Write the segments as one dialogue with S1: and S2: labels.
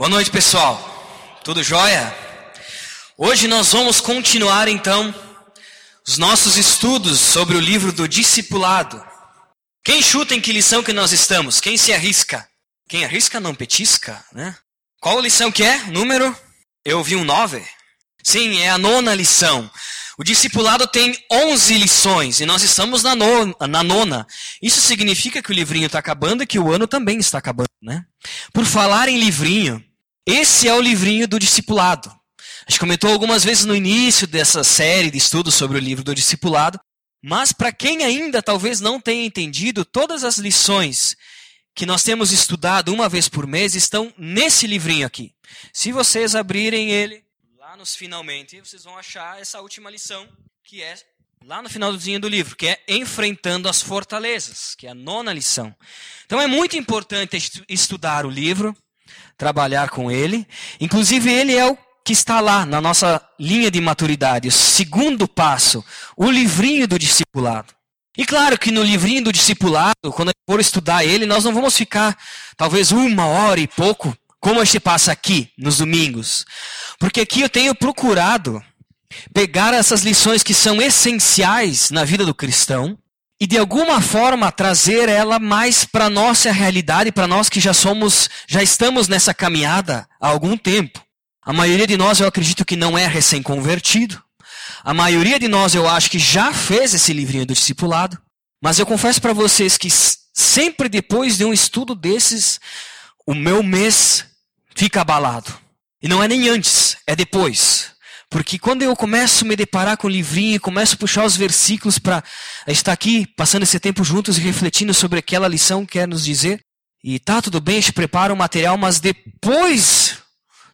S1: Boa noite, pessoal. Tudo jóia? Hoje nós vamos continuar então os nossos estudos sobre o livro do discipulado. Quem chuta em que lição que nós estamos? Quem se arrisca? Quem arrisca não petisca, né? Qual lição que é? Número? Eu vi um nove. Sim, é a nona lição. O discipulado tem 11 lições e nós estamos na. Na nona. Isso significa que o livrinho está acabando e que o ano também está acabando, né? Por falar em livrinho, esse é o livrinho do discipulado. A gente comentou algumas vezes no início dessa série de estudos sobre o livro do discipulado, mas para quem ainda talvez não tenha entendido, todas as lições que nós temos estudado uma vez por mês estão nesse livrinho aqui. Se vocês abrirem ele lá nos finalmente, vocês vão achar essa última lição, que é lá no finalzinho do livro, que é enfrentando as fortalezas, que é a nona lição. Então é muito importante estudar o livro, trabalhar com ele. Inclusive, ele é o que está lá na nossa linha de maturidade, o segundo passo, o livrinho do discipulado. E claro que no livrinho do discipulado, quando for estudar ele, nós não vamos ficar talvez uma hora e pouco, como a gente passa aqui nos domingos. Porque aqui eu tenho procurado pegar essas lições que são essenciais na vida do cristão e de alguma forma trazer ela mais para nossa realidade, para nós que já somos, já estamos nessa caminhada há algum tempo. A maioria de nós eu acredito que não é recém-convertido. A maioria de nós eu acho que já fez esse livrinho do discipulado. Mas eu confesso para vocês que sempre depois de um estudo desses, o meu mês fica abalado. E não é nem antes, é depois. Porque quando eu começo a me deparar com o livrinho, começo a puxar os versículos para estar aqui, passando esse tempo juntos e refletindo sobre aquela lição que quer nos dizer, e tá tudo bem, a gente prepara o material, mas depois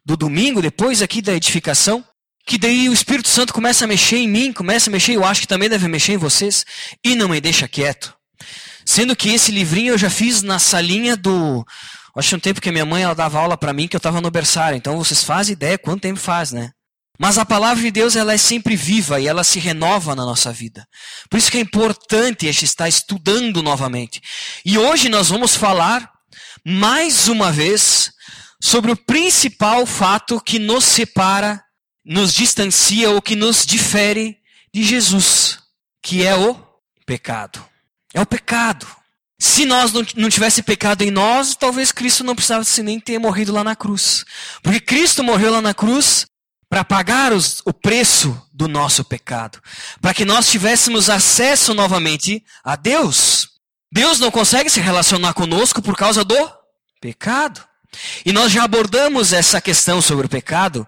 S1: do domingo, depois aqui da edificação, que daí o Espírito Santo começa a mexer em mim, começa a mexer, eu acho que também deve mexer em vocês, e não me deixa quieto. Sendo que esse livrinho eu já fiz na salinha do. Acho um tempo que minha mãe ela dava aula para mim que eu estava no berçário. Então vocês fazem ideia quanto tempo faz, né? Mas a palavra de Deus ela é sempre viva e ela se renova na nossa vida. Por isso que é importante a gente estar estudando novamente. E hoje nós vamos falar mais uma vez sobre o principal fato que nos separa, nos distancia ou que nos difere de Jesus, que é o pecado. É o pecado. Se nós não, tivesse pecado em nós, talvez Cristo não precisasse nem ter morrido lá na cruz. Porque Cristo morreu lá na cruz para pagar os, o preço do nosso pecado, para que nós tivéssemos acesso novamente a Deus. Deus não consegue se relacionar conosco por causa do pecado. E nós já abordamos essa questão sobre o pecado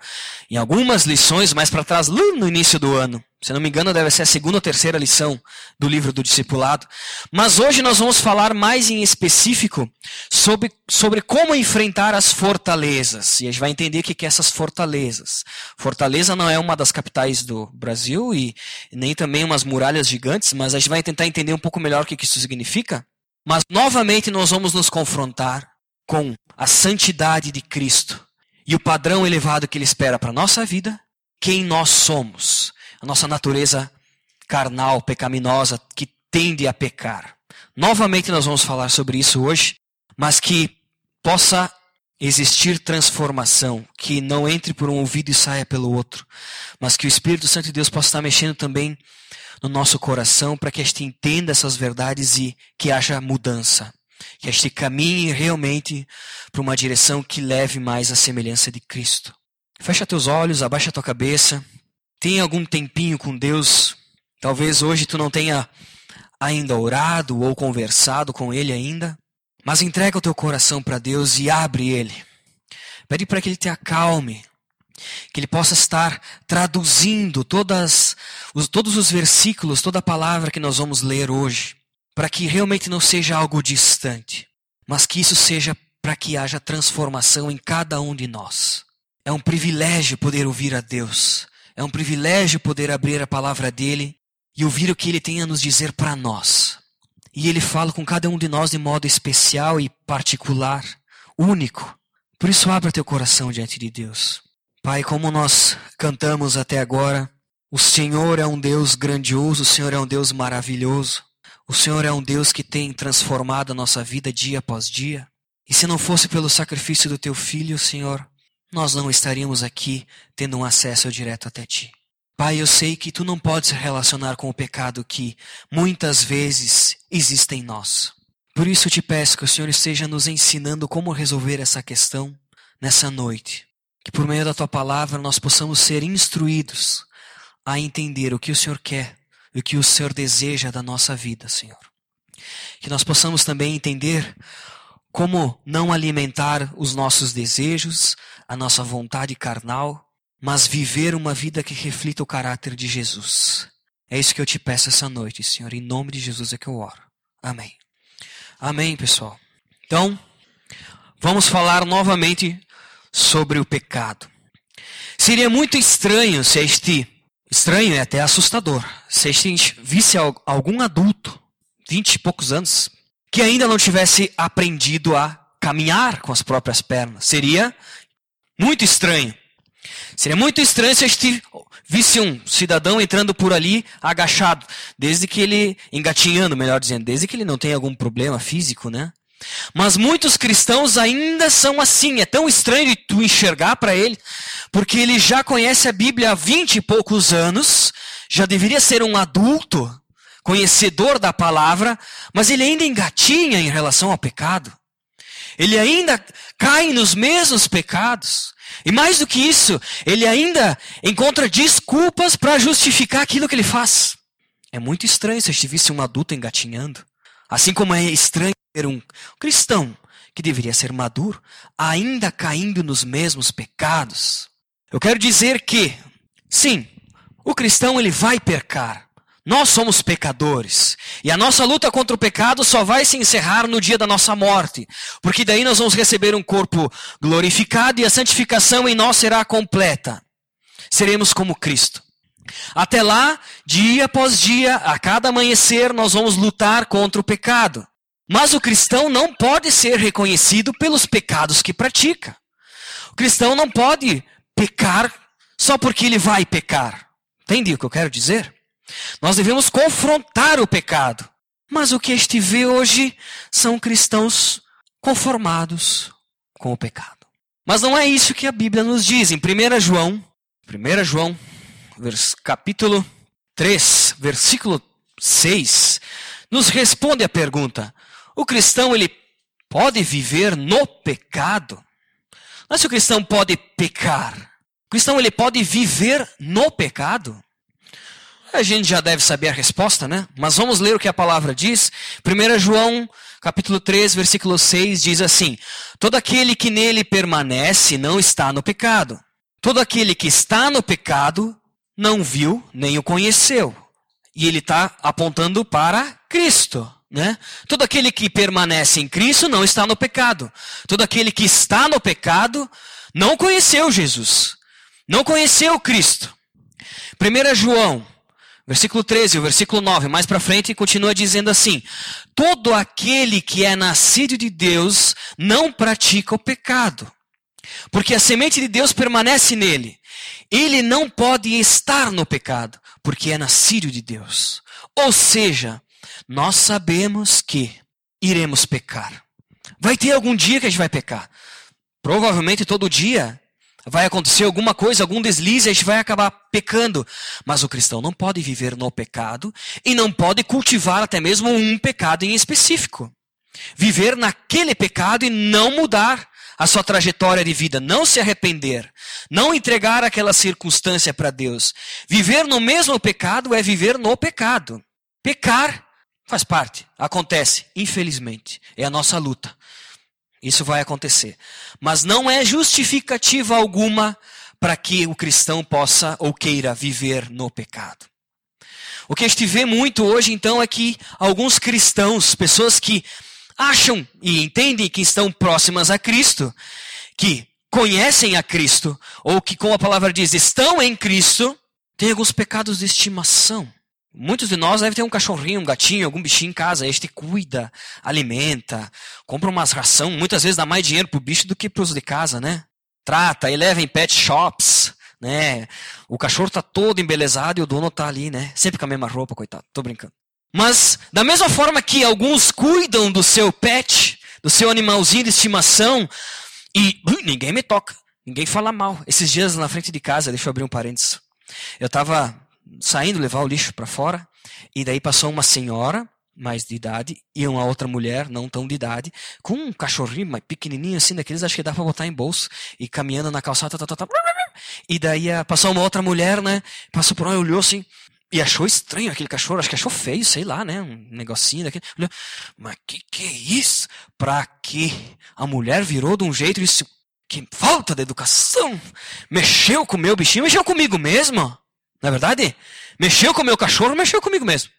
S1: em algumas lições mais para trás, lá no início do ano. Se não me engano, deve ser a segunda ou terceira lição do livro do discipulado. Mas hoje nós vamos falar mais em específico sobre, sobre como enfrentar as fortalezas. E a gente vai entender o que é essas fortalezas. Fortaleza não é uma das capitais do Brasil e nem também umas muralhas gigantes, mas a gente vai tentar entender um pouco melhor o que isso significa. Mas novamente nós vamos nos confrontar com a santidade de Cristo e o padrão elevado que Ele espera para a nossa vida, quem nós somos, a nossa natureza carnal, pecaminosa, que tende a pecar. Novamente nós vamos falar sobre isso hoje, mas que possa existir transformação, que não entre por um ouvido e saia pelo outro, mas que o Espírito Santo de Deus possa estar mexendo também no nosso coração para que a gente entenda essas verdades e que haja mudança que a gente caminhe realmente para uma direção que leve mais à semelhança de Cristo. Fecha teus olhos, abaixa tua cabeça, tenha algum tempinho com Deus. Talvez hoje tu não tenha ainda orado ou conversado com Ele ainda, mas entrega o teu coração para Deus e abre Ele. Pede para que Ele te acalme, que Ele possa estar traduzindo todas, os, todos os versículos, toda a palavra que nós vamos ler hoje para que realmente não seja algo distante, mas que isso seja para que haja transformação em cada um de nós. É um privilégio poder ouvir a Deus, é um privilégio poder abrir a palavra dele e ouvir o que ele tem a nos dizer para nós. E ele fala com cada um de nós de modo especial e particular, único. Por isso, abra teu coração diante de Deus. Pai, como nós cantamos até agora, o Senhor é um Deus grandioso, o Senhor é um Deus maravilhoso. O Senhor é um Deus que tem transformado a nossa vida dia após dia. E se não fosse pelo sacrifício do teu filho, Senhor, nós não estaríamos aqui tendo um acesso direto até ti. Pai, eu sei que tu não podes se relacionar com o pecado que muitas vezes existe em nós. Por isso eu te peço que o Senhor esteja nos ensinando como resolver essa questão nessa noite. Que por meio da tua palavra nós possamos ser instruídos a entender o que o Senhor quer e o que o Senhor deseja da nossa vida, Senhor. Que nós possamos também entender como não alimentar os nossos desejos, a nossa vontade carnal, mas viver uma vida que reflita o caráter de Jesus. É isso que eu te peço essa noite, Senhor. Em nome de Jesus é que eu oro. Amém. Amém, pessoal. Então, vamos falar novamente sobre o pecado. Seria muito estranho se este estranho é até assustador. Se a gente visse algum adulto, vinte e poucos anos, que ainda não tivesse aprendido a caminhar com as próprias pernas. Seria muito estranho. Seria muito estranho se a gente visse um cidadão entrando por ali agachado, desde que ele, engatinhando, melhor dizendo, desde que ele não tenha algum problema físico, né? Mas muitos cristãos ainda são assim. É tão estranho tu enxergar para ele, porque ele já conhece a Bíblia há vinte e poucos anos, já deveria ser um adulto, conhecedor da palavra, mas ele ainda engatinha em relação ao pecado. Ele ainda cai nos mesmos pecados. E mais do que isso, ele ainda encontra desculpas para justificar aquilo que ele faz. É muito estranho se eu visse um adulto engatinhando. Assim como é estranho ver um cristão que deveria ser maduro ainda caindo nos mesmos pecados. Eu quero dizer que, sim, o cristão ele vai pecar. Nós somos pecadores. E a nossa luta contra o pecado só vai se encerrar no dia da nossa morte. Porque daí nós vamos receber um corpo glorificado e a santificação em nós será completa. Seremos como Cristo. Até lá, dia após dia, a cada amanhecer, nós vamos lutar contra o pecado. Mas o cristão não pode ser reconhecido pelos pecados que pratica. O cristão não pode pecar só porque ele vai pecar. Entende o que eu quero dizer? Nós devemos confrontar o pecado. Mas o que este vê hoje são cristãos conformados com o pecado. Mas não é isso que a Bíblia nos diz. Em 1 João, 1 João capítulo 3, versículo 6, nos responde a pergunta: o cristão ele pode viver no pecado? Não é se o cristão pode pecar. O cristão ele pode viver no pecado? A gente já deve saber a resposta, né? Mas vamos ler o que a palavra diz. 1 João, capítulo 3, versículo 6 diz assim: Todo aquele que nele permanece não está no pecado. Todo aquele que está no pecado não viu nem o conheceu. E ele está apontando para Cristo. Né? Todo aquele que permanece em Cristo não está no pecado. Todo aquele que está no pecado não conheceu Jesus. Não conheceu Cristo. 1 João, versículo 13, o versículo 9, mais para frente, continua dizendo assim: Todo aquele que é nascido de Deus não pratica o pecado, porque a semente de Deus permanece nele. Ele não pode estar no pecado, porque é nascido de Deus. Ou seja, nós sabemos que iremos pecar. Vai ter algum dia que a gente vai pecar. Provavelmente todo dia vai acontecer alguma coisa, algum deslize, a gente vai acabar pecando. Mas o cristão não pode viver no pecado e não pode cultivar até mesmo um pecado em específico. Viver naquele pecado e não mudar a sua trajetória de vida, não se arrepender, não entregar aquela circunstância para Deus. Viver no mesmo pecado é viver no pecado. Pecar faz parte, acontece, infelizmente, é a nossa luta. Isso vai acontecer. Mas não é justificativa alguma para que o cristão possa ou queira viver no pecado. O que a gente vê muito hoje, então, é que alguns cristãos, pessoas que acham e entendem que estão próximas a Cristo, que conhecem a Cristo, ou que, como a palavra diz, estão em Cristo, têm alguns pecados de estimação. Muitos de nós devem ter um cachorrinho, um gatinho, algum bichinho em casa. Este cuida, alimenta, compra umas ração. Muitas vezes dá mais dinheiro pro bicho do que pros de casa, né? Trata e leva em pet shops, né? O cachorro tá todo embelezado e o dono tá ali, né? Sempre com a mesma roupa, coitado. Tô brincando. Mas, da mesma forma que alguns cuidam do seu pet, do seu animalzinho de estimação e ninguém me toca, ninguém fala mal. Esses dias na frente de casa, deixa eu abrir um parênteses. Eu estava saindo levar o lixo para fora e daí passou uma senhora mais de idade e uma outra mulher não tão de idade com um cachorrinho mais pequenininho assim daqueles acho que dá para botar em bolso e caminhando na calçada tá, tá, tá, e daí eh, passou uma outra mulher né passou por lá e olhou assim e achou estranho aquele cachorro, acho que achou feio, sei lá, né? Um negocinho daquele. Mas que que é isso? Pra quê? A mulher virou de um jeito e disse: Que falta de educação! Mexeu com o meu bichinho, mexeu comigo mesmo. Não é verdade? Mexeu com o meu cachorro, mexeu comigo mesmo.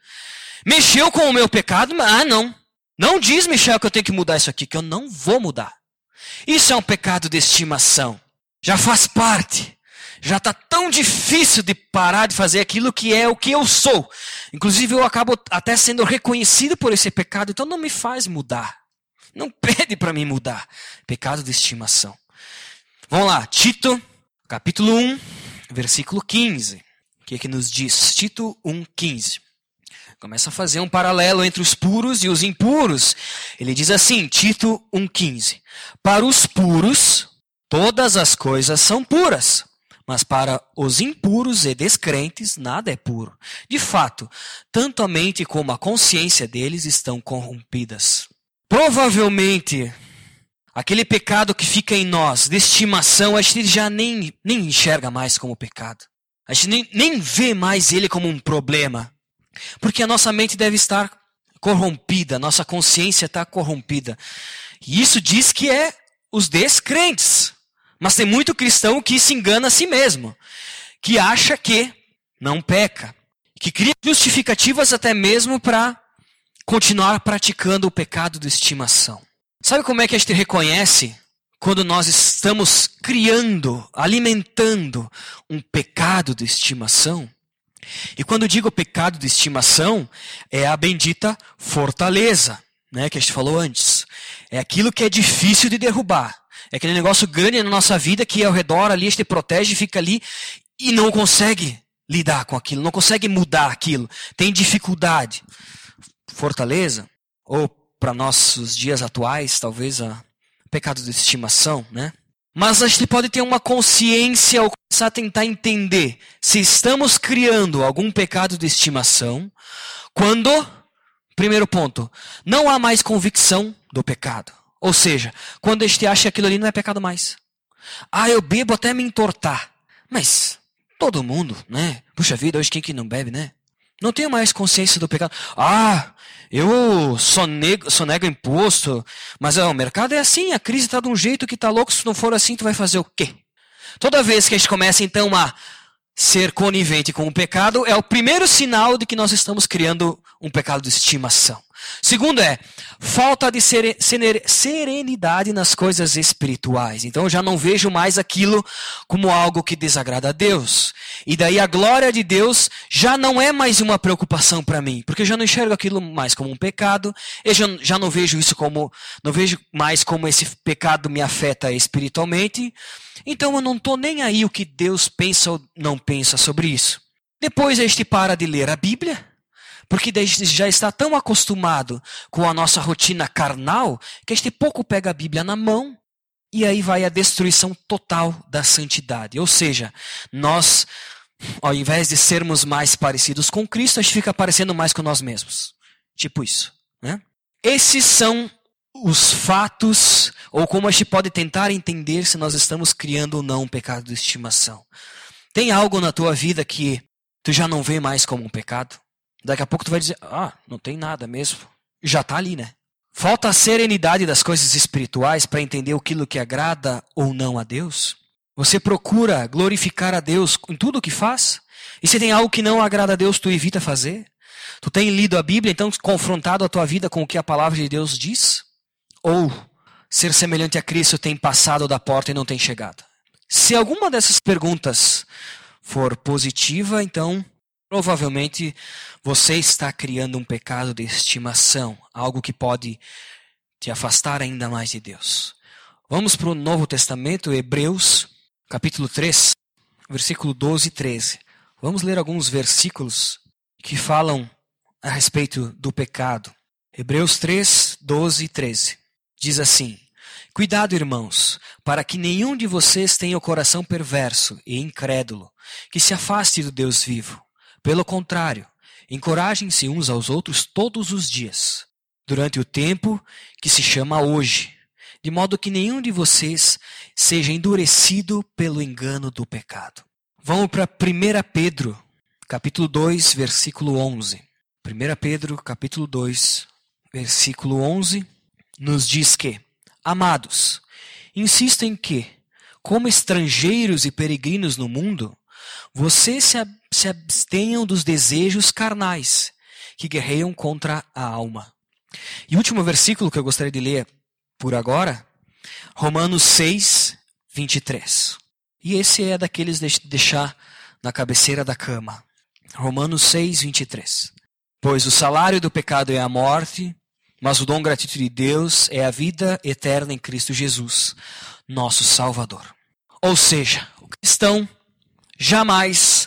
S1: Mexeu com o meu pecado, mas ah, não. Não diz, Michel, que eu tenho que mudar isso aqui, que eu não vou mudar. Isso é um pecado de estimação. Já faz parte já está tão difícil de parar de fazer aquilo que é o que eu sou. Inclusive, eu acabo até sendo reconhecido por esse pecado, então não me faz mudar. Não pede para mim mudar. Pecado de estimação. Vamos lá, Tito, capítulo 1, versículo 15. Que, é que nos diz? Tito 1, 15. Começa a fazer um paralelo entre os puros e os impuros. Ele diz assim, Tito 1,15: Para os puros, todas as coisas são puras, mas para os impuros e descrentes, nada é puro. De fato, tanto a mente como a consciência deles estão corrompidas. Provavelmente, aquele pecado que fica em nós, de estimação, a gente já nem, nem enxerga mais como pecado. A gente nem, nem vê mais ele como um problema. Porque a nossa mente deve estar corrompida, nossa consciência está corrompida. E isso diz que é os descrentes. Mas tem muito cristão que se engana a si mesmo, que acha que não peca, que cria justificativas até mesmo para continuar praticando o pecado de estimação. Sabe como é que a gente reconhece quando nós estamos criando, alimentando um pecado de estimação? E quando digo pecado de estimação, é a bendita fortaleza, né, que a gente falou antes. É aquilo que é difícil de derrubar. É aquele negócio grande na nossa vida que ao redor ali a gente protege, fica ali e não consegue lidar com aquilo, não consegue mudar aquilo, tem dificuldade. Fortaleza, ou para nossos dias atuais, talvez a pecado de estimação, né? Mas a gente pode ter uma consciência ou começar a tentar entender se estamos criando algum pecado de estimação quando, primeiro ponto, não há mais convicção do pecado. Ou seja, quando a gente acha que aquilo ali não é pecado mais. Ah, eu bebo até me entortar. Mas todo mundo, né? Puxa vida, hoje quem que não bebe, né? Não tenho mais consciência do pecado. Ah, eu sonego, sonego imposto. Mas ó, o mercado é assim, a crise está de um jeito que tá louco. Se não for assim, tu vai fazer o quê? Toda vez que a gente começa então a ser conivente com o pecado, é o primeiro sinal de que nós estamos criando um pecado de estimação. Segundo é falta de serenidade nas coisas espirituais. Então eu já não vejo mais aquilo como algo que desagrada a Deus. E daí a glória de Deus já não é mais uma preocupação para mim, porque eu já não enxergo aquilo mais como um pecado. Eu já, já não vejo isso como não vejo mais como esse pecado me afeta espiritualmente. Então eu não estou nem aí o que Deus pensa ou não pensa sobre isso. Depois a gente para de ler a Bíblia porque já está tão acostumado com a nossa rotina carnal que a gente pouco pega a Bíblia na mão e aí vai a destruição total da santidade. Ou seja, nós, ao invés de sermos mais parecidos com Cristo, a gente fica parecendo mais com nós mesmos. Tipo isso. Né? Esses são os fatos, ou como a gente pode tentar entender se nós estamos criando ou não um pecado de estimação. Tem algo na tua vida que tu já não vê mais como um pecado? Daqui a pouco tu vai dizer, ah, não tem nada mesmo. Já está ali, né? Falta a serenidade das coisas espirituais para entender aquilo que agrada ou não a Deus. Você procura glorificar a Deus em tudo o que faz? E se tem algo que não agrada a Deus, tu evita fazer? Tu tem lido a Bíblia, então confrontado a tua vida com o que a palavra de Deus diz? Ou ser semelhante a Cristo tem passado da porta e não tem chegado? Se alguma dessas perguntas for positiva, então Provavelmente você está criando um pecado de estimação, algo que pode te afastar ainda mais de Deus. Vamos para o Novo Testamento, Hebreus, capítulo 3, versículo 12 e 13. Vamos ler alguns versículos que falam a respeito do pecado. Hebreus 3, 12 e 13. diz assim: Cuidado, irmãos, para que nenhum de vocês tenha o coração perverso e incrédulo, que se afaste do Deus vivo. Pelo contrário, encorajem-se uns aos outros todos os dias, durante o tempo que se chama hoje, de modo que nenhum de vocês seja endurecido pelo engano do pecado. Vamos para 1 Pedro, capítulo 2, versículo 11. 1 Pedro, capítulo 2, versículo 11, nos diz que Amados, insisto em que, como estrangeiros e peregrinos no mundo, vocês se abstenham dos desejos carnais que guerreiam contra a alma. E o último versículo que eu gostaria de ler por agora, Romanos 6, 23. E esse é daqueles de deixar na cabeceira da cama. Romanos 6, 23. Pois o salário do pecado é a morte, mas o dom gratuito de Deus é a vida eterna em Cristo Jesus, nosso Salvador. Ou seja, o cristão jamais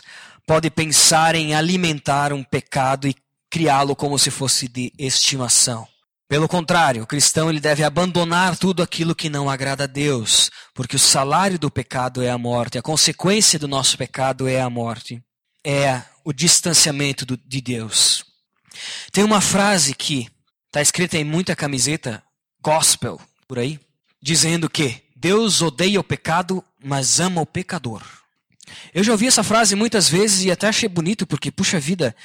S1: pode pensar em alimentar um pecado e criá-lo como se fosse de estimação. Pelo contrário, o cristão ele deve abandonar tudo aquilo que não agrada a Deus, porque o salário do pecado é a morte, a consequência do nosso pecado é a morte, é o distanciamento do, de Deus. Tem uma frase que Está escrita em muita camiseta gospel por aí, dizendo que Deus odeia o pecado, mas ama o pecador. Eu já ouvi essa frase muitas vezes e até achei bonito, porque, puxa vida,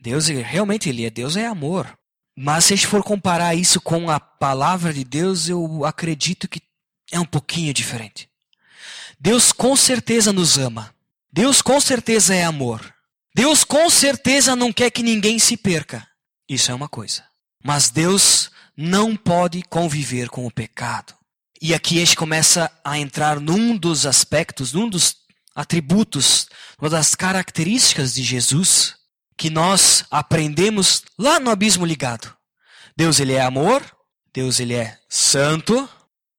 S1: Deus realmente ele é Deus é amor. Mas se a gente for comparar isso com a palavra de Deus, eu acredito que é um pouquinho diferente. Deus com certeza nos ama. Deus com certeza é amor. Deus com certeza não quer que ninguém se perca. Isso é uma coisa. Mas Deus não pode conviver com o pecado. E aqui a gente começa a entrar num dos aspectos, num dos atributos, uma das características de Jesus que nós aprendemos lá no abismo ligado. Deus ele é amor, Deus ele é santo,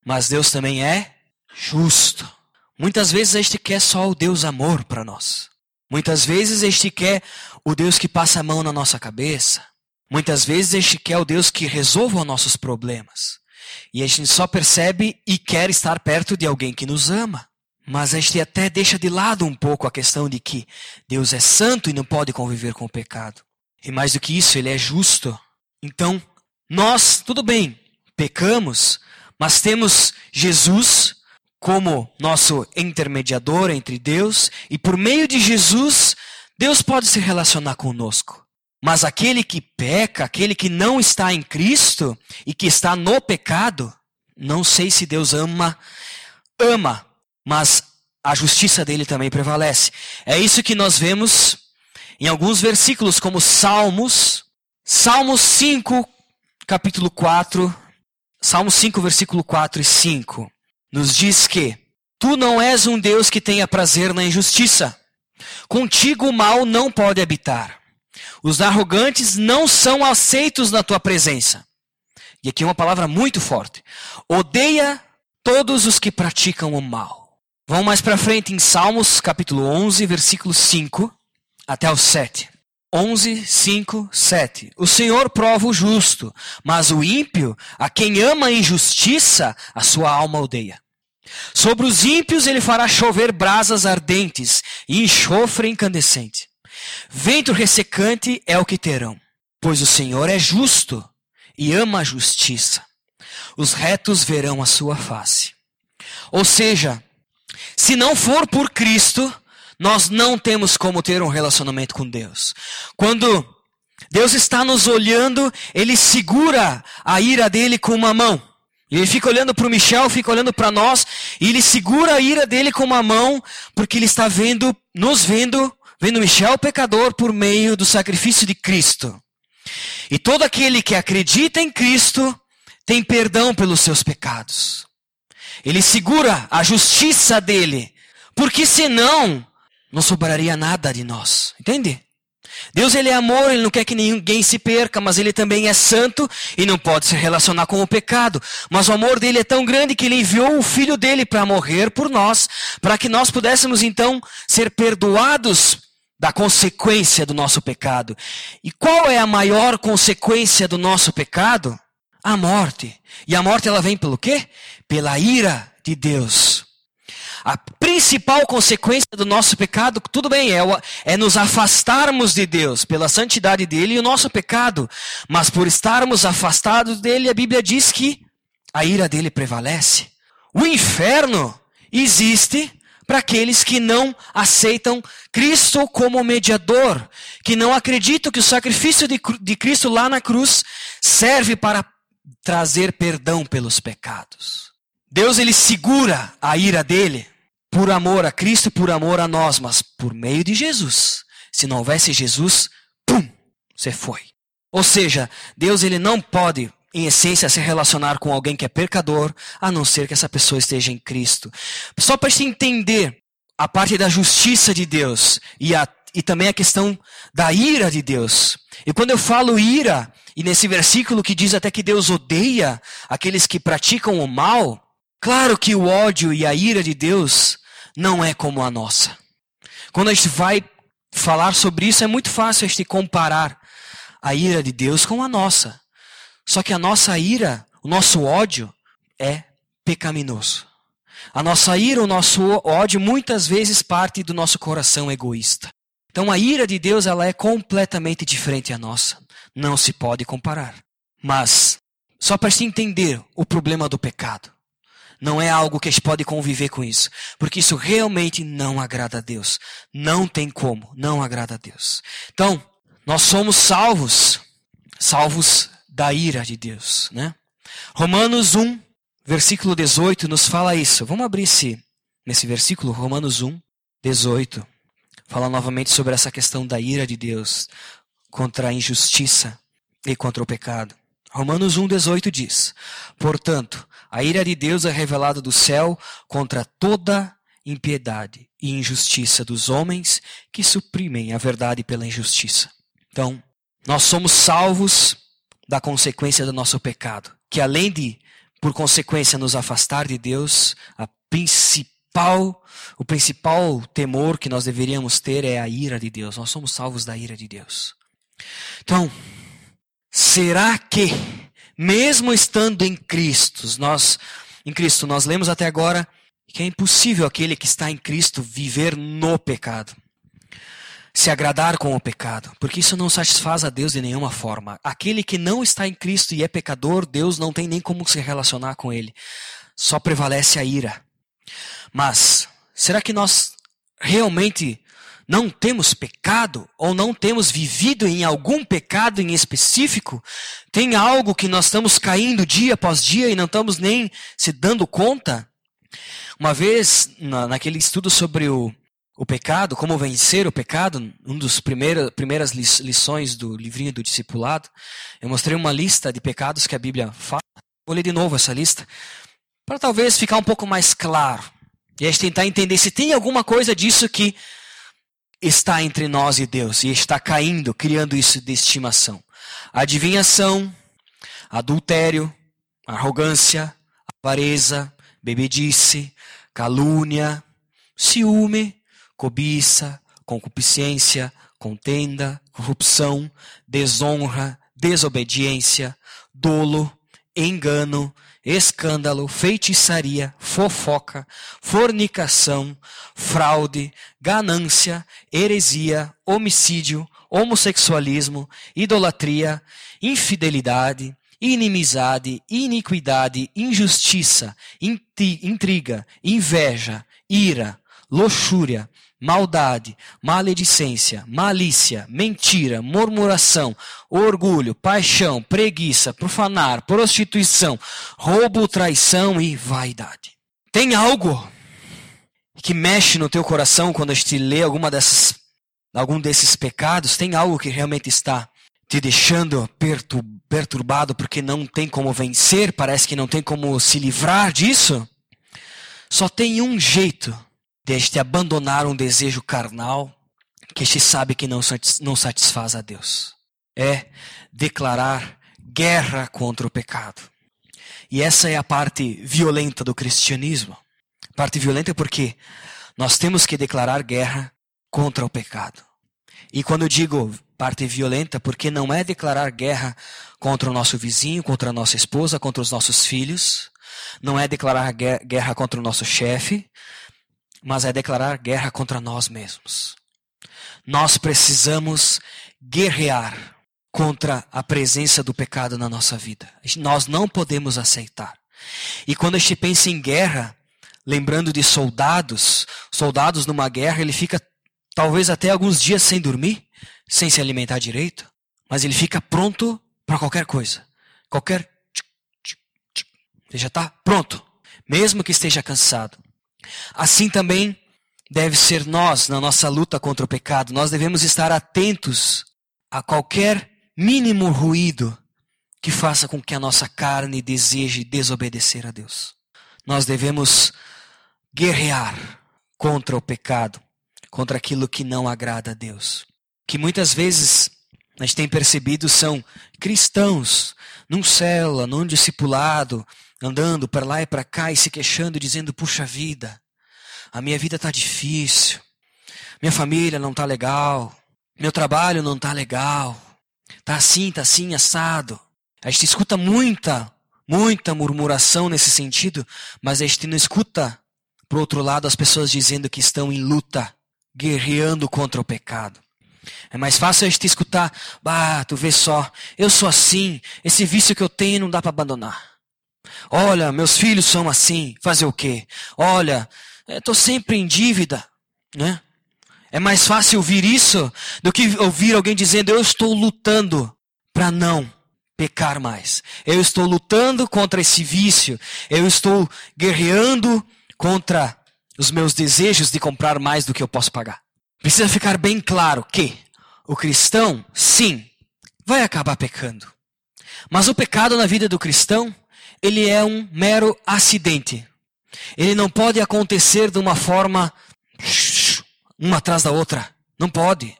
S1: mas Deus também é justo. Muitas vezes a gente quer só o Deus amor para nós. Muitas vezes a gente quer o Deus que passa a mão na nossa cabeça. Muitas vezes a gente quer o Deus que resolva os nossos problemas. E a gente só percebe e quer estar perto de alguém que nos ama. Mas a gente até deixa de lado um pouco a questão de que Deus é santo e não pode conviver com o pecado. E mais do que isso, ele é justo. Então, nós, tudo bem, pecamos, mas temos Jesus como nosso intermediador entre Deus, e por meio de Jesus, Deus pode se relacionar conosco. Mas aquele que peca, aquele que não está em Cristo e que está no pecado, não sei se Deus ama, ama, mas a justiça dele também prevalece. É isso que nós vemos em alguns versículos, como Salmos, Salmos 5, capítulo 4, Salmos 5, versículo 4 e 5, nos diz que Tu não és um Deus que tenha prazer na injustiça, contigo o mal não pode habitar. Os arrogantes não são aceitos na tua presença. E aqui é uma palavra muito forte. Odeia todos os que praticam o mal. Vamos mais para frente em Salmos, capítulo 11, versículo 5 até o 7. 11, 5, 7. O Senhor prova o justo, mas o ímpio, a quem ama a injustiça, a sua alma odeia. Sobre os ímpios ele fará chover brasas ardentes e enxofre incandescente. Vento ressecante é o que terão, pois o Senhor é justo e ama a justiça. Os retos verão a sua face. Ou seja, se não for por Cristo, nós não temos como ter um relacionamento com Deus. Quando Deus está nos olhando, ele segura a ira dele com uma mão. Ele fica olhando para o Michel, fica olhando para nós, e ele segura a ira dele com uma mão, porque ele está vendo, nos vendo vendo Michel pecador por meio do sacrifício de Cristo. E todo aquele que acredita em Cristo tem perdão pelos seus pecados. Ele segura a justiça dele, porque senão não sobraria nada de nós. Entende? Deus ele é amor, ele não quer que ninguém se perca, mas ele também é santo e não pode se relacionar com o pecado. Mas o amor dele é tão grande que ele enviou o filho dele para morrer por nós, para que nós pudéssemos então ser perdoados da consequência do nosso pecado. E qual é a maior consequência do nosso pecado? A morte. E a morte ela vem pelo quê? Pela ira de Deus. A principal consequência do nosso pecado, tudo bem, é, é nos afastarmos de Deus pela santidade dele e o nosso pecado. Mas por estarmos afastados dele, a Bíblia diz que a ira dele prevalece. O inferno existe para aqueles que não aceitam Cristo como mediador, que não acreditam que o sacrifício de, de Cristo lá na cruz serve para trazer perdão pelos pecados. Deus ele segura a ira dele por amor a Cristo, por amor a nós, mas por meio de Jesus. Se não houvesse Jesus, pum, você foi. Ou seja, Deus ele não pode, em essência, se relacionar com alguém que é pecador, a não ser que essa pessoa esteja em Cristo. Só para se entender a parte da justiça de Deus e, a, e também a questão da ira de Deus. E quando eu falo ira, e nesse versículo que diz até que Deus odeia aqueles que praticam o mal, claro que o ódio e a ira de Deus não é como a nossa. Quando a gente vai falar sobre isso, é muito fácil a gente comparar a ira de Deus com a nossa. Só que a nossa ira, o nosso ódio, é pecaminoso. A nossa ira, o nosso ódio, muitas vezes parte do nosso coração egoísta. Então a ira de Deus ela é completamente diferente à nossa. Não se pode comparar. Mas, só para se entender o problema do pecado não é algo que a gente pode conviver com isso. Porque isso realmente não agrada a Deus. Não tem como, não agrada a Deus. Então, nós somos salvos, salvos da ira de Deus, né? Romanos 1, versículo 18 nos fala isso. Vamos abrir esse, nesse versículo, Romanos 1, 18. Fala novamente sobre essa questão da ira de Deus contra a injustiça e contra o pecado. Romanos 1,18 diz: Portanto, a ira de Deus é revelada do céu contra toda impiedade e injustiça dos homens que suprimem a verdade pela injustiça. Então, nós somos salvos da consequência do nosso pecado, que além de, por consequência, nos afastar de Deus, a principal, o principal temor que nós deveríamos ter é a ira de Deus. Nós somos salvos da ira de Deus. Então, será que mesmo estando em Cristo, nós em Cristo, nós lemos até agora que é impossível aquele que está em Cristo viver no pecado. Se agradar com o pecado, porque isso não satisfaz a Deus de nenhuma forma. Aquele que não está em Cristo e é pecador, Deus não tem nem como se relacionar com ele. Só prevalece a ira. Mas será que nós realmente não temos pecado ou não temos vivido em algum pecado em específico, tem algo que nós estamos caindo dia após dia e não estamos nem se dando conta? Uma vez, na, naquele estudo sobre o, o pecado, como vencer o pecado, um dos primeiros, primeiras lições do livrinho do discipulado, eu mostrei uma lista de pecados que a Bíblia fala. Vou ler de novo essa lista, para talvez ficar um pouco mais claro. E a gente tentar entender se tem alguma coisa disso que está entre nós e Deus e está caindo, criando isso de estimação. Adivinhação, adultério, arrogância, avareza, bebedice, calúnia, ciúme, cobiça, concupiscência, contenda, corrupção, desonra, desobediência, dolo, engano, escândalo, feitiçaria, fofoca, fornicação, fraude, ganância, heresia, homicídio, homossexualismo, idolatria, infidelidade, inimizade, iniquidade, injustiça, intriga, inveja, ira, luxúria, maldade, maledicência, malícia, mentira, murmuração, orgulho, paixão, preguiça, profanar, prostituição, roubo, traição e vaidade. Tem algo que mexe no teu coração quando a gente lê alguma dessas, algum desses pecados? Tem algo que realmente está te deixando perturbado porque não tem como vencer, parece que não tem como se livrar disso? Só tem um jeito de a gente abandonar um desejo carnal que gente sabe que não satisfaz a Deus. É declarar guerra contra o pecado. E essa é a parte violenta do cristianismo. Parte violenta porque nós temos que declarar guerra contra o pecado. E quando eu digo parte violenta, porque não é declarar guerra contra o nosso vizinho, contra a nossa esposa, contra os nossos filhos, não é declarar guerra contra o nosso chefe, mas é declarar guerra contra nós mesmos. Nós precisamos guerrear contra a presença do pecado na nossa vida. Nós não podemos aceitar. E quando a gente pensa em guerra, lembrando de soldados, soldados numa guerra, ele fica talvez até alguns dias sem dormir, sem se alimentar direito, mas ele fica pronto para qualquer coisa. Qualquer. Ele já está pronto, mesmo que esteja cansado. Assim também deve ser nós na nossa luta contra o pecado. Nós devemos estar atentos a qualquer mínimo ruído que faça com que a nossa carne deseje desobedecer a Deus. Nós devemos guerrear contra o pecado, contra aquilo que não agrada a Deus. Que muitas vezes a gente tem percebido são cristãos, num célula, num discipulado, andando para lá e para cá e se queixando, dizendo: puxa vida, a minha vida está difícil, minha família não está legal, meu trabalho não está legal, está assim, está assim, assado. A gente escuta muita, muita murmuração nesse sentido, mas a gente não escuta, por outro lado, as pessoas dizendo que estão em luta, guerreando contra o pecado. É mais fácil a gente escutar, bah, tu vê só, eu sou assim, esse vício que eu tenho não dá para abandonar. Olha, meus filhos são assim, fazer o quê? Olha, estou sempre em dívida, né? É mais fácil ouvir isso do que ouvir alguém dizendo, eu estou lutando para não pecar mais. Eu estou lutando contra esse vício. Eu estou guerreando contra os meus desejos de comprar mais do que eu posso pagar. Precisa ficar bem claro que o cristão, sim, vai acabar pecando. Mas o pecado na vida do cristão, ele é um mero acidente. Ele não pode acontecer de uma forma uma atrás da outra. Não pode.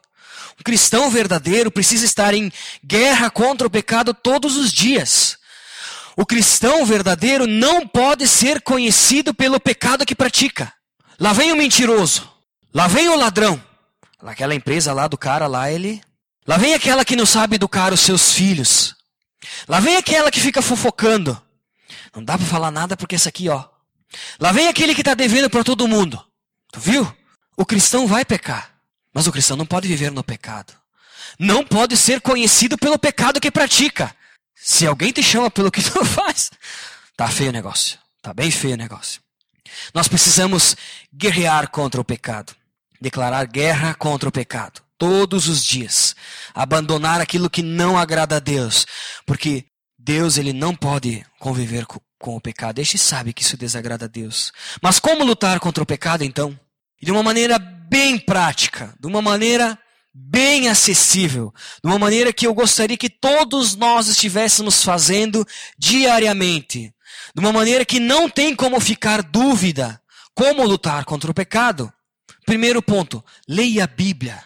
S1: Um cristão verdadeiro precisa estar em guerra contra o pecado todos os dias. O cristão verdadeiro não pode ser conhecido pelo pecado que pratica. Lá vem o mentiroso. Lá vem o ladrão. Aquela empresa lá do cara lá, ele. Lá vem aquela que não sabe educar os seus filhos. Lá vem aquela que fica fofocando. Não dá para falar nada porque essa aqui, ó. Lá vem aquele que está devendo para todo mundo. Tu viu? O cristão vai pecar. Mas o cristão não pode viver no pecado. Não pode ser conhecido pelo pecado que pratica. Se alguém te chama pelo que tu faz, tá feio o negócio. Tá bem feio o negócio. Nós precisamos guerrear contra o pecado. Declarar guerra contra o pecado. Todos os dias. Abandonar aquilo que não agrada a Deus. Porque Deus ele não pode conviver com, com o pecado. Este sabe que isso desagrada a Deus. Mas como lutar contra o pecado então? de uma maneira bem prática, de uma maneira bem acessível, de uma maneira que eu gostaria que todos nós estivéssemos fazendo diariamente, de uma maneira que não tem como ficar dúvida como lutar contra o pecado. Primeiro ponto, leia a Bíblia.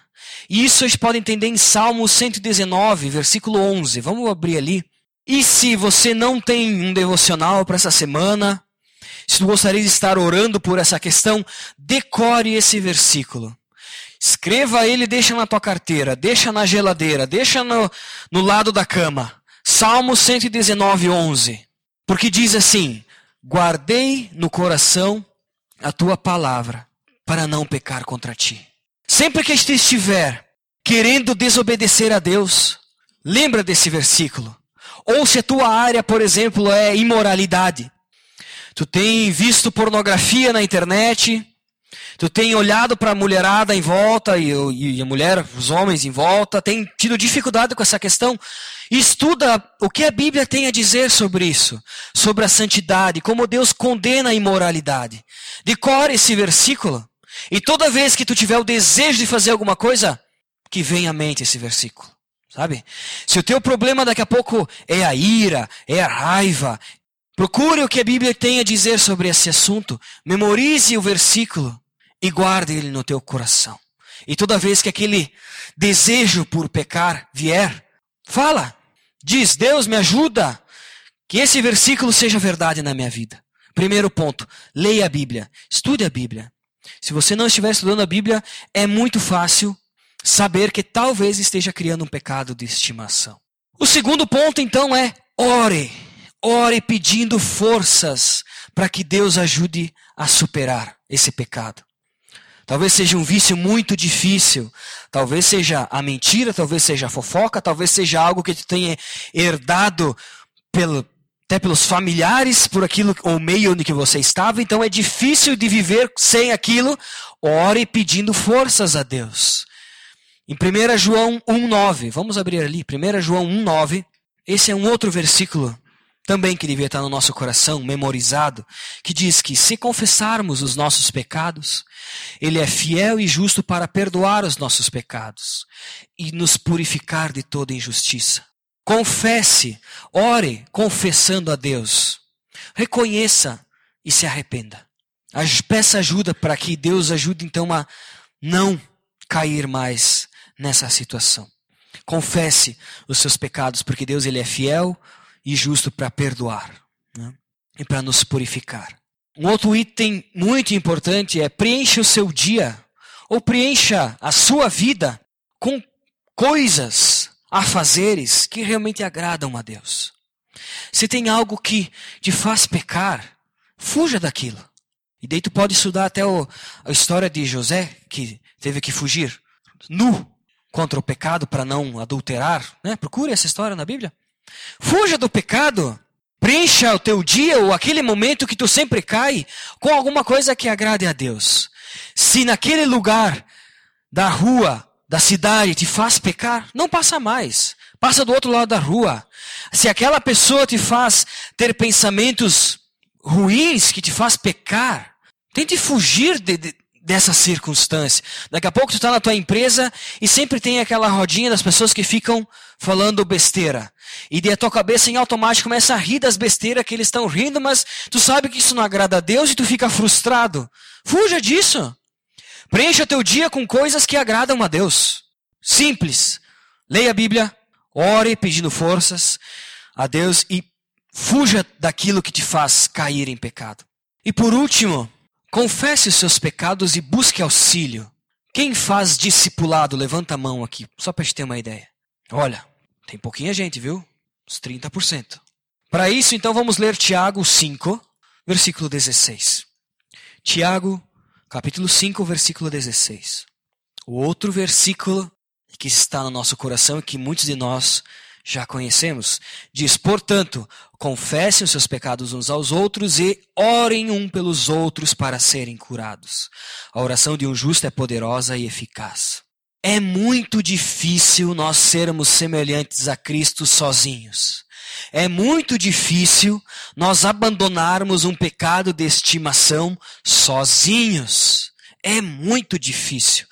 S1: E isso a gente pode entender em Salmo 119, versículo 11. Vamos abrir ali. E se você não tem um devocional para essa semana, se tu gostaria de estar orando por essa questão, decore esse versículo. Escreva ele, deixa na tua carteira, deixa na geladeira, deixa no, no lado da cama. Salmo 119, 11. Porque diz assim: Guardei no coração a tua palavra, para não pecar contra ti. Sempre que estiver querendo desobedecer a Deus, lembra desse versículo. Ou se a tua área, por exemplo, é imoralidade, Tu tem visto pornografia na internet, tu tem olhado para a mulherada em volta e, e, a mulher, os homens em volta, tem tido dificuldade com essa questão. Estuda o que a Bíblia tem a dizer sobre isso, sobre a santidade, como Deus condena a imoralidade. Decore esse versículo e toda vez que tu tiver o desejo de fazer alguma coisa, que venha à mente esse versículo. Sabe? Se o teu problema daqui a pouco é a ira, é a raiva, Procure o que a Bíblia tem a dizer sobre esse assunto, memorize o versículo e guarde ele no teu coração. E toda vez que aquele desejo por pecar vier, fala, diz: Deus me ajuda, que esse versículo seja verdade na minha vida. Primeiro ponto, leia a Bíblia, estude a Bíblia. Se você não estiver estudando a Bíblia, é muito fácil saber que talvez esteja criando um pecado de estimação. O segundo ponto, então, é ore. Ore pedindo forças para que Deus ajude a superar esse pecado. Talvez seja um vício muito difícil. Talvez seja a mentira, talvez seja a fofoca, talvez seja algo que tu tenha herdado pelo, até pelos familiares, por aquilo, ou meio onde que você estava. Então é difícil de viver sem aquilo. Ore pedindo forças a Deus. Em 1 João 1,9, vamos abrir ali, 1 João 1,9. Esse é um outro versículo também que devia estar no nosso coração, memorizado, que diz que se confessarmos os nossos pecados, Ele é fiel e justo para perdoar os nossos pecados e nos purificar de toda injustiça. Confesse, ore confessando a Deus. Reconheça e se arrependa. Peça ajuda para que Deus ajude então a não cair mais nessa situação. Confesse os seus pecados, porque Deus ele é fiel, e justo para perdoar né? e para nos purificar. Um outro item muito importante é preencha o seu dia ou preencha a sua vida com coisas, afazeres que realmente agradam a Deus. Se tem algo que te faz pecar, fuja daquilo. E daí tu pode estudar até o, a história de José, que teve que fugir nu contra o pecado para não adulterar. Né? Procure essa história na Bíblia. Fuja do pecado. Preencha o teu dia ou aquele momento que tu sempre cai com alguma coisa que agrade a Deus. Se naquele lugar da rua, da cidade te faz pecar, não passa mais. Passa do outro lado da rua. Se aquela pessoa te faz ter pensamentos ruins, que te faz pecar, tente fugir de, de, dessa circunstância. Daqui a pouco tu está na tua empresa e sempre tem aquela rodinha das pessoas que ficam falando besteira. E daí a tua cabeça em automático começa a rir das besteiras que eles estão rindo, mas tu sabe que isso não agrada a Deus e tu fica frustrado. Fuja disso. Preencha teu dia com coisas que agradam a Deus. Simples. Leia a Bíblia, ore pedindo forças a Deus e fuja daquilo que te faz cair em pecado. E por último, Confesse os seus pecados e busque auxílio. Quem faz discipulado, levanta a mão aqui, só para gente ter uma ideia. Olha, tem pouquinha gente, viu? Uns 30%. Para isso, então, vamos ler Tiago 5, versículo 16. Tiago, capítulo 5, versículo 16. O outro versículo que está no nosso coração e que muitos de nós já conhecemos. Diz, portanto, confessem os seus pecados uns aos outros e orem um pelos outros para serem curados. A oração de um justo é poderosa e eficaz. É muito difícil nós sermos semelhantes a Cristo sozinhos. É muito difícil nós abandonarmos um pecado de estimação sozinhos. É muito difícil.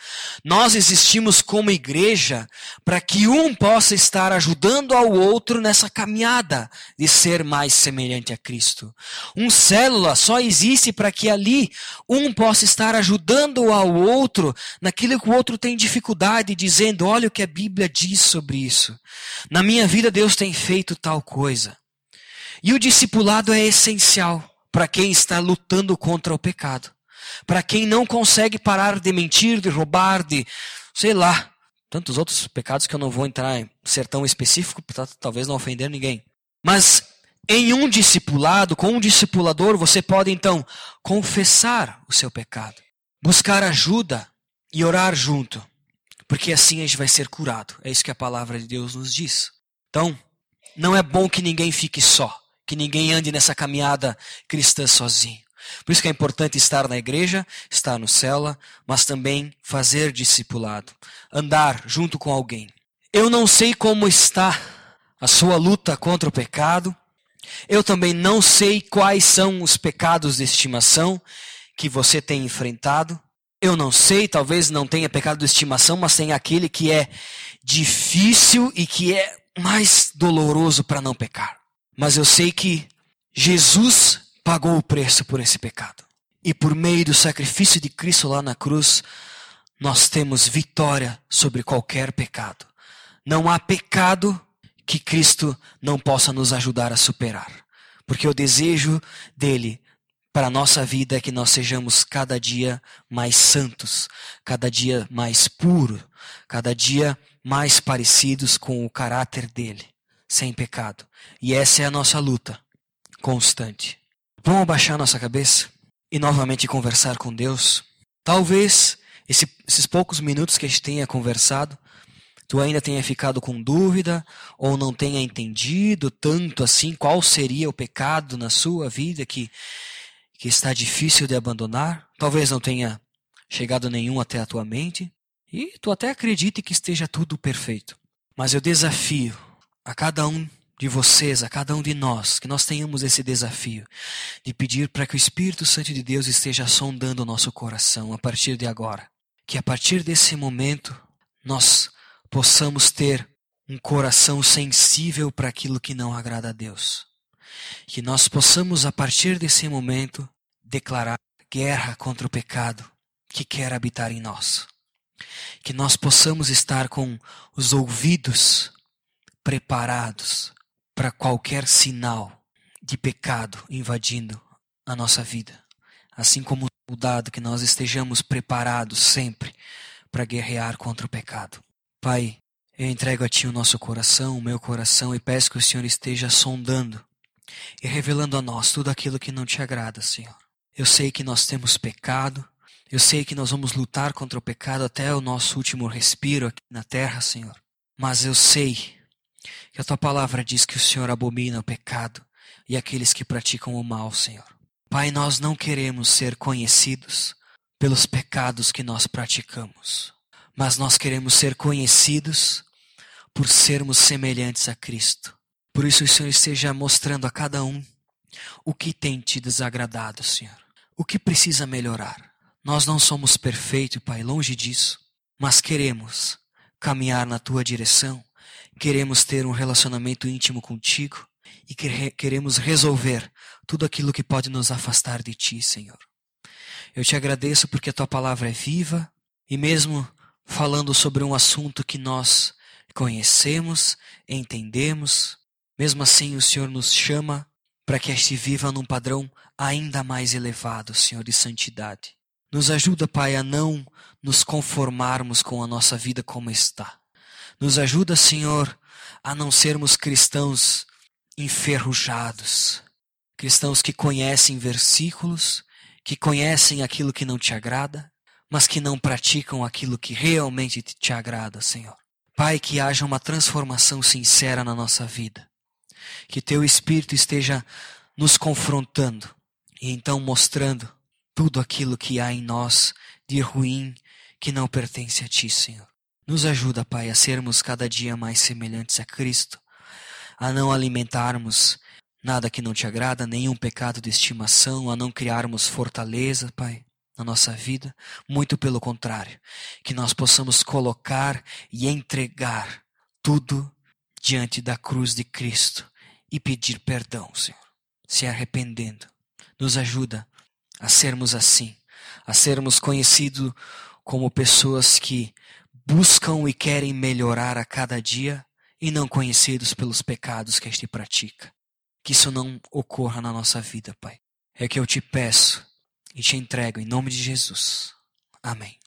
S1: Nós existimos como igreja para que um possa estar ajudando ao outro nessa caminhada de ser mais semelhante a Cristo. Um célula só existe para que ali um possa estar ajudando ao outro naquilo que o outro tem dificuldade, dizendo: olha o que a Bíblia diz sobre isso. Na minha vida Deus tem feito tal coisa. E o discipulado é essencial para quem está lutando contra o pecado. Para quem não consegue parar de mentir, de roubar, de, sei lá, tantos outros pecados que eu não vou entrar em ser tão específico, para talvez não ofender ninguém. Mas em um discipulado, com um discipulador, você pode então confessar o seu pecado, buscar ajuda e orar junto, porque assim a gente vai ser curado. É isso que a palavra de Deus nos diz. Então, não é bom que ninguém fique só, que ninguém ande nessa caminhada cristã sozinho. Por isso que é importante estar na igreja, estar no cela, mas também fazer discipulado, andar junto com alguém. Eu não sei como está a sua luta contra o pecado. Eu também não sei quais são os pecados de estimação que você tem enfrentado. Eu não sei, talvez não tenha pecado de estimação, mas tem aquele que é difícil e que é mais doloroso para não pecar. Mas eu sei que Jesus pagou o preço por esse pecado. E por meio do sacrifício de Cristo lá na cruz, nós temos vitória sobre qualquer pecado. Não há pecado que Cristo não possa nos ajudar a superar. Porque o desejo dele para a nossa vida é que nós sejamos cada dia mais santos, cada dia mais puros, cada dia mais parecidos com o caráter dele, sem pecado. E essa é a nossa luta constante. Vamos abaixar nossa cabeça e novamente conversar com Deus. Talvez esse, esses poucos minutos que a gente tenha conversado, tu ainda tenha ficado com dúvida ou não tenha entendido tanto assim qual seria o pecado na sua vida que que está difícil de abandonar, talvez não tenha chegado nenhum até a tua mente, e tu até acredite que esteja tudo perfeito. Mas eu desafio a cada um de vocês, a cada um de nós, que nós tenhamos esse desafio de pedir para que o Espírito Santo de Deus esteja sondando o nosso coração a partir de agora. Que a partir desse momento nós possamos ter um coração sensível para aquilo que não agrada a Deus. Que nós possamos, a partir desse momento, declarar guerra contra o pecado que quer habitar em nós. Que nós possamos estar com os ouvidos preparados para qualquer sinal de pecado invadindo a nossa vida. Assim como o dado que nós estejamos preparados sempre para guerrear contra o pecado. Pai, eu entrego a Ti o nosso coração, o meu coração, e peço que o Senhor esteja sondando e revelando a nós tudo aquilo que não te agrada, Senhor. Eu sei que nós temos pecado. Eu sei que nós vamos lutar contra o pecado até o nosso último respiro aqui na terra, Senhor. Mas eu sei que a tua palavra diz que o Senhor abomina o pecado e aqueles que praticam o mal, Senhor. Pai, nós não queremos ser conhecidos pelos pecados que nós praticamos, mas nós queremos ser conhecidos por sermos semelhantes a Cristo. Por isso o Senhor esteja mostrando a cada um o que tem te desagradado, Senhor. O que precisa melhorar? Nós não somos perfeitos, Pai, longe disso, mas queremos caminhar na tua direção, queremos ter um relacionamento íntimo contigo e queremos resolver tudo aquilo que pode nos afastar de ti, Senhor. Eu te agradeço porque a tua palavra é viva e mesmo falando sobre um assunto que nós conhecemos, entendemos, mesmo assim o Senhor nos chama para que este viva num padrão ainda mais elevado, Senhor, de santidade. Nos ajuda, Pai, a não nos conformarmos com a nossa vida como está. Nos ajuda, Senhor, a não sermos cristãos enferrujados, cristãos que conhecem versículos, que conhecem aquilo que não te agrada, mas que não praticam aquilo que realmente te agrada, Senhor. Pai, que haja uma transformação sincera na nossa vida que teu Espírito esteja nos confrontando e então mostrando tudo aquilo que há em nós de ruim que não pertence a ti, Senhor. Nos ajuda, Pai, a sermos cada dia mais semelhantes a Cristo, a não alimentarmos nada que não te agrada, nenhum pecado de estimação, a não criarmos fortaleza, Pai, na nossa vida, muito pelo contrário, que nós possamos colocar e entregar tudo diante da cruz de Cristo e pedir perdão, Senhor, se arrependendo. Nos ajuda a sermos assim, a sermos conhecidos como pessoas que buscam e querem melhorar a cada dia e não conhecidos pelos pecados que a gente pratica. Que isso não ocorra na nossa vida, Pai. É que eu te peço e te entrego em nome de Jesus. Amém.